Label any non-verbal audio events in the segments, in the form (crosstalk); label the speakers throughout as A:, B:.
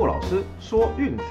A: 骆老师说运彩。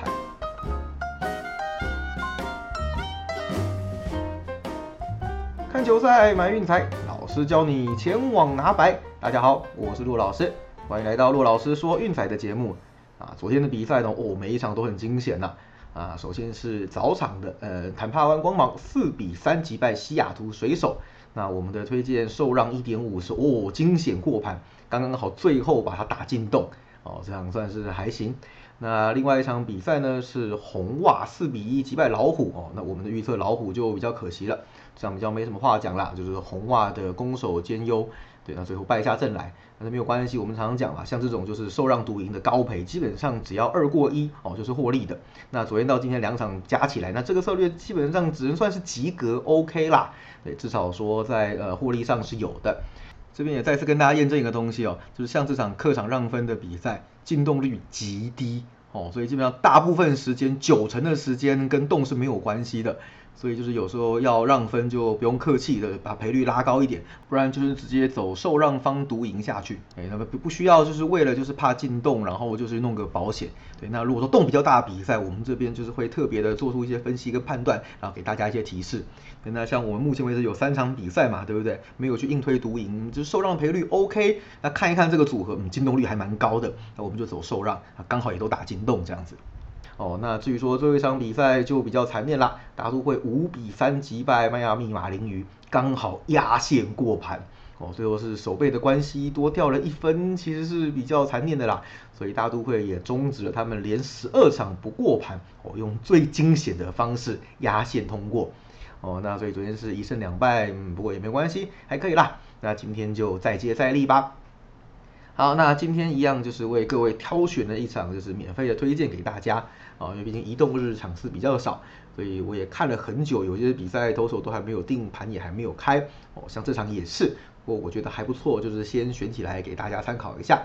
A: 看球赛买运彩，老师教你前往拿白。大家好，我是陆老师，欢迎来到陆老师说运彩的节目。啊，昨天的比赛呢，哦，每一场都很惊险呐。啊，首先是早场的，呃，坦帕湾光芒四比三击败西雅图水手。那我们的推荐受让一点五是哦，惊险过盘，刚刚好最后把它打进洞。哦，这样算是还行。那另外一场比赛呢是红袜四比一击败老虎哦，那我们的预测老虎就比较可惜了，这样比较没什么话讲啦，就是红袜的攻守兼优，对，那最后败下阵来，但是没有关系，我们常常讲嘛，像这种就是受让赌赢的高赔，基本上只要二过一哦就是获利的。那昨天到今天两场加起来，那这个策略基本上只能算是及格 OK 啦，对，至少说在呃获利上是有的。这边也再次跟大家验证一个东西哦，就是像这场客场让分的比赛，进洞率极低哦，所以基本上大部分时间九成的时间跟洞是没有关系的。所以就是有时候要让分就不用客气的把赔率拉高一点，不然就是直接走受让方独赢下去。哎，那么不不需要就是为了就是怕进洞，然后就是弄个保险。对，那如果说洞比较大的比赛，我们这边就是会特别的做出一些分析跟判断，然后给大家一些提示。那像我们目前为止有三场比赛嘛，对不对？没有去硬推独赢，就是受让赔率 OK。那看一看这个组合，嗯，进洞率还蛮高的，那我们就走受让，啊刚好也都打进洞这样子。哦，那至于说最后一场比赛就比较残念啦，大都会五比三击败迈阿密马林鱼，刚好压线过盘。哦，最后是守备的关系多掉了一分，其实是比较残念的啦。所以大都会也终止了他们连十二场不过盘，哦，用最惊险的方式压线通过。哦，那所以昨天是一胜两败，嗯，不过也没关系，还可以啦。那今天就再接再厉吧。好，那今天一样就是为各位挑选了一场就是免费的推荐给大家。啊，因为毕竟移动日场次比较少，所以我也看了很久，有些比赛投手都还没有定盘，也还没有开。哦，像这场也是，不过我觉得还不错，就是先选起来给大家参考一下。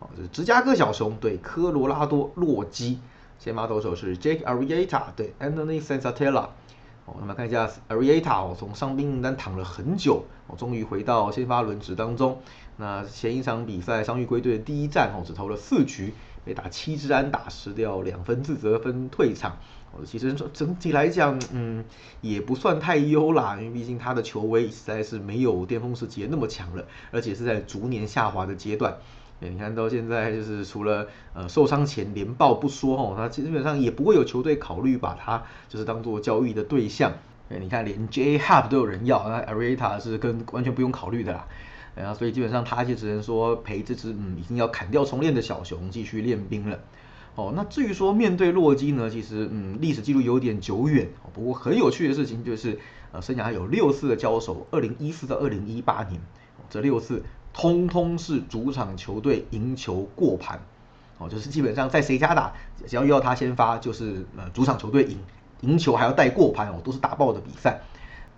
A: 哦，就是芝加哥小熊对科罗拉多洛基，先发投手是 Jake Arrieta 对 Anthony Sensatella。哦，那么看一下 Arieta 哦，从伤兵名单躺了很久，哦，终于回到先发轮值当中。那前一场比赛伤愈归队的第一战哦，只投了四局，被打七支安打，失掉两分自责分退场。哦，其实整体来讲，嗯，也不算太优啦，因为毕竟他的球威实在是没有巅峰时期那么强了，而且是在逐年下滑的阶段。你看到现在就是除了呃受伤前连爆不说哦，他基本上也不会有球队考虑把他就是当做交易的对象。哎，你看连 J Hub 都有人要，那 Arieta 是跟完全不用考虑的啦。然后所以基本上他就只能说陪这只嗯已经要砍掉重练的小熊继续练兵了。哦，那至于说面对洛基呢，其实嗯历史记录有点久远，不过很有趣的事情就是呃生涯有六次的交手，二零一四到二零一八年这六次。通通是主场球队赢球过盘，哦，就是基本上在谁家打，只要遇到他先发，就是呃主场球队赢，赢球还要带过盘哦，都是打爆的比赛。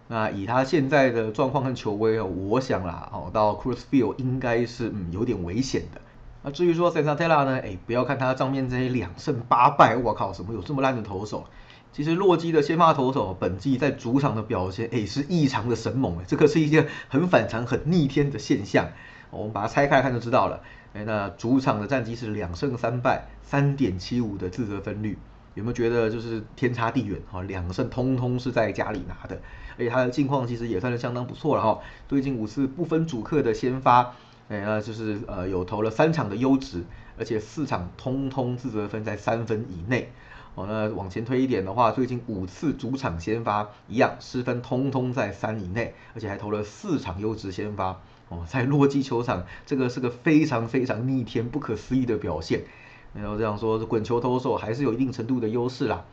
A: 那以他现在的状况和球威哦，我想啦，哦到 c r u i s Field 应该是嗯有点危险的。那至于说 Santella 呢，哎，不要看他账面这些两胜八败，我靠，怎么有这么烂的投手？其实洛基的先发投手本季在主场的表现，哎，是异常的神猛，哎，这个是一件很反常、很逆天的现象。我们把它拆开来看就知道了。哎，那主场的战绩是两胜三败，三点七五的自责分率，有没有觉得就是天差地远？哈，两胜通通是在家里拿的，而且他的近况其实也算是相当不错了哈。最近五次不分主客的先发，哎，那就是呃有投了三场的优质，而且四场通通自责分在三分以内。哦，那往前推一点的话，最近五次主场先发一样失分通通在三以内，而且还投了四场优质先发。哦，在洛基球场，这个是个非常非常逆天、不可思议的表现。然后这样说，滚球投手还是有一定程度的优势啦。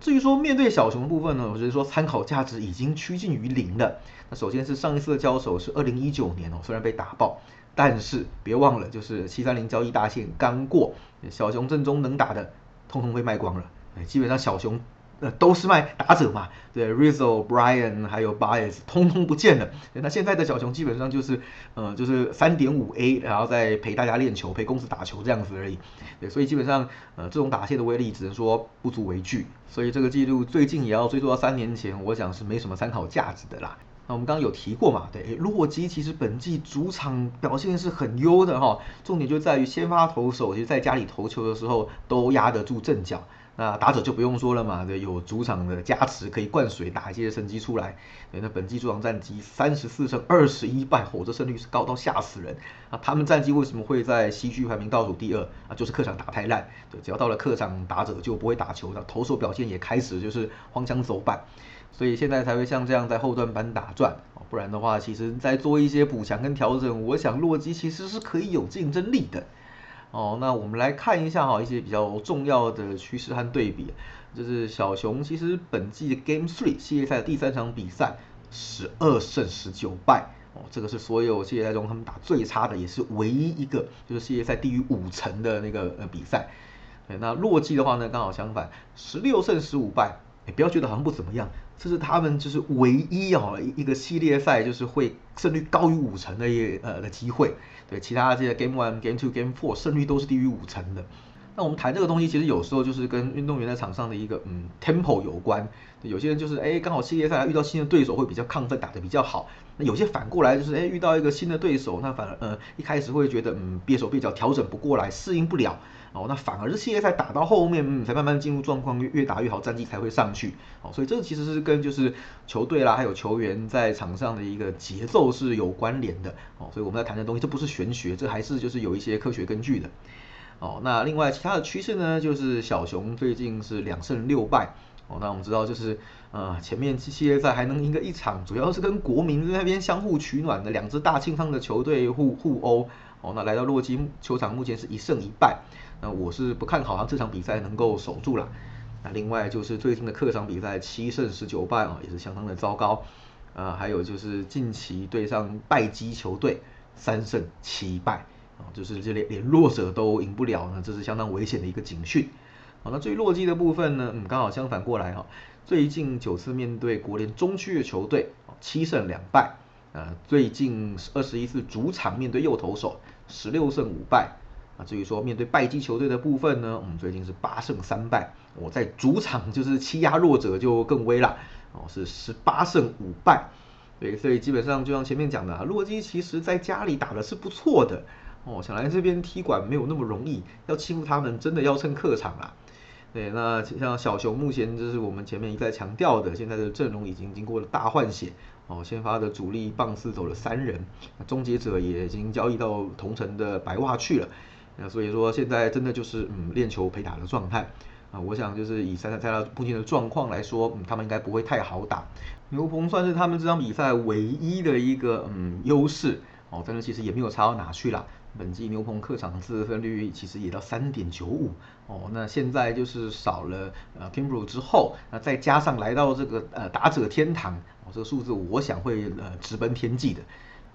A: 至于说面对小熊部分呢，我觉得说参考价值已经趋近于零了。那首先是上一次的交手是二零一九年哦，虽然被打爆，但是别忘了，就是七三零交易大限刚过，小熊阵中能打的，通通被卖光了。基本上小熊。呃，都是卖打者嘛，对，Rizzo、Brian 还有 Bias 通通不见了。那现在的小熊基本上就是，呃，就是三点五 A，然后再陪大家练球、陪公司打球这样子而已。对，所以基本上，呃，这种打线的威力只能说不足为惧。所以这个记录最近也要追溯到三年前，我想是没什么参考价值的啦。那我们刚刚有提过嘛，对，洛基其实本季主场表现是很优的哈，重点就在于先发投手其实在家里投球的时候都压得住阵脚。那打者就不用说了嘛，对，有主场的加持，可以灌水打一些成绩出来。对，那本季主场战绩三十四胜二十一败，火这胜率是高到吓死人。啊，他们战绩为什么会在西区排名倒数第二？啊，就是客场打太烂。对，只要到了客场，打者就不会打球，那投手表现也开始就是荒腔走板，所以现在才会像这样在后段班打转。不然的话，其实再做一些补强跟调整，我想洛基其实是可以有竞争力的。哦，那我们来看一下哈，一些比较重要的趋势和对比，就是小熊其实本季的 Game Three 系列赛的第三场比赛，十二胜十九败，哦，这个是所有系列赛中他们打最差的，也是唯一一个就是系列赛低于五成的那个呃比赛。对那洛基的话呢，刚好相反，十六胜十五败，也不要觉得好像不怎么样。这是他们就是唯一哦一个系列赛就是会胜率高于五成的一呃的机会，对其他这些 Game One、Game Two、Game Four 胜率都是低于五成的。那我们谈这个东西，其实有时候就是跟运动员在场上的一个嗯 tempo 有关。有些人就是哎刚好系列赛遇到新的对手会比较亢奋，打得比较好。那有些反过来就是哎遇到一个新的对手，那反而呃一开始会觉得嗯蹩手蹩脚，调整不过来，适应不了。哦，那反而是系列赛打到后面，嗯，才慢慢进入状况，越越打越好，战绩才会上去。哦，所以这其实是跟就是球队啦，还有球员在场上的一个节奏是有关联的。哦，所以我们在谈的东西，这不是玄学，这还是就是有一些科学根据的。哦，那另外其他的趋势呢，就是小熊最近是两胜六败。哦，那我们知道就是呃前面系列赛还能赢个一场，主要是跟国民那边相互取暖的两支大庆仓的球队互互殴。哦，那来到洛基球场，目前是一胜一败。那我是不看好他这场比赛能够守住了。那另外就是最近的客场比赛七胜十九败啊，也是相当的糟糕。啊，还有就是近期对上败绩球队三胜七败啊，就是这连连弱者都赢不了呢，这是相当危险的一个警讯。好，那最弱鸡的部分呢，嗯，刚好相反过来哈，最近九次面对国联中区的球队，七胜两败。呃，最近二十一次主场面对右投手，十六胜五败。啊，至于说面对败绩球队的部分呢，我们最近是八胜三败。我在主场 (laughs) 就是欺压弱者就更威了，哦，是十八胜五败。对，所以基本上就像前面讲的，洛基其实在家里打的是不错的。哦，想来这边踢馆没有那么容易，要欺负他们真的要趁客场啊。对，那像小熊目前就是我们前面一再强调的，现在的阵容已经经过了大换血。哦，先发的主力棒四走了三人，终结者也已经交易到同城的白袜去了。那所以说现在真的就是嗯练球陪打的状态啊，我想就是以三三赛拉目前的状况来说，嗯他们应该不会太好打。牛棚算是他们这场比赛唯一的一个嗯优势哦，但是其实也没有差到哪去了。本季牛棚客场自分率其实也到三点九五哦，那现在就是少了呃 Kimbro 之后，那再加上来到这个呃打者天堂哦，这个数字我想会呃直奔天际的。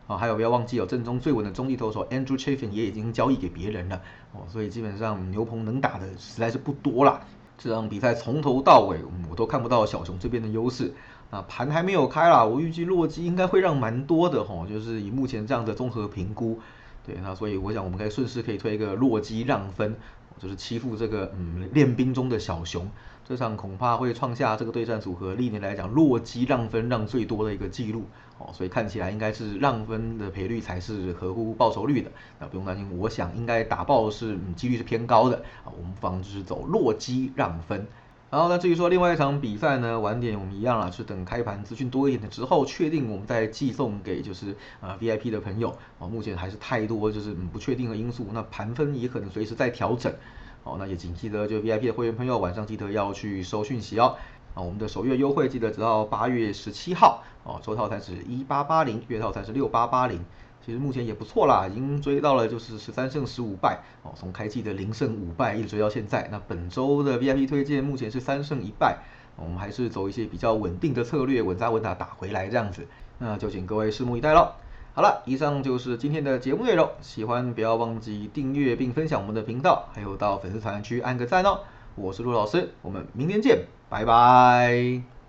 A: 哦，还有不要忘记有正中最稳的中立投手 Andrew Chaffin 也已经交易给别人了哦，所以基本上牛棚能打的实在是不多啦。这场比赛从头到尾我都看不到小熊这边的优势啊，盘还没有开啦，我预计洛基应该会让蛮多的哈，就是以目前这样的综合评估，对，那所以我想我们可以顺势可以推一个洛基让分，就是欺负这个嗯练兵中的小熊。这场恐怕会创下这个对战组合历年来讲洛基让分让最多的一个记录哦，所以看起来应该是让分的赔率才是合乎报酬率的，那不用担心，我想应该打爆是几率是偏高的啊，我们不妨就是走洛基让分。然后那至于说另外一场比赛呢，晚点我们一样啊，是等开盘资讯多一点的之后确定，我们再寄送给就是呃 VIP 的朋友哦，目前还是太多就是不确定的因素，那盘分也可能随时在调整。好，那也请记得就 VIP 的会员朋友晚上记得要去收讯息哦。啊，我们的首月优惠记得直到八月十七号哦，周套餐是一八八零，月套餐是六八八零。其实目前也不错啦，已经追到了就是十三胜十五败哦，从开季的零胜五败一直追到现在。那本周的 VIP 推荐目前是三胜一败，我们还是走一些比较稳定的策略，稳扎稳打打回来这样子。那就请各位拭目以待喽。好了，以上就是今天的节目内容。喜欢不要忘记订阅并分享我们的频道，还有到粉丝团去按个赞哦。我是陆老师，我们明天见，拜拜。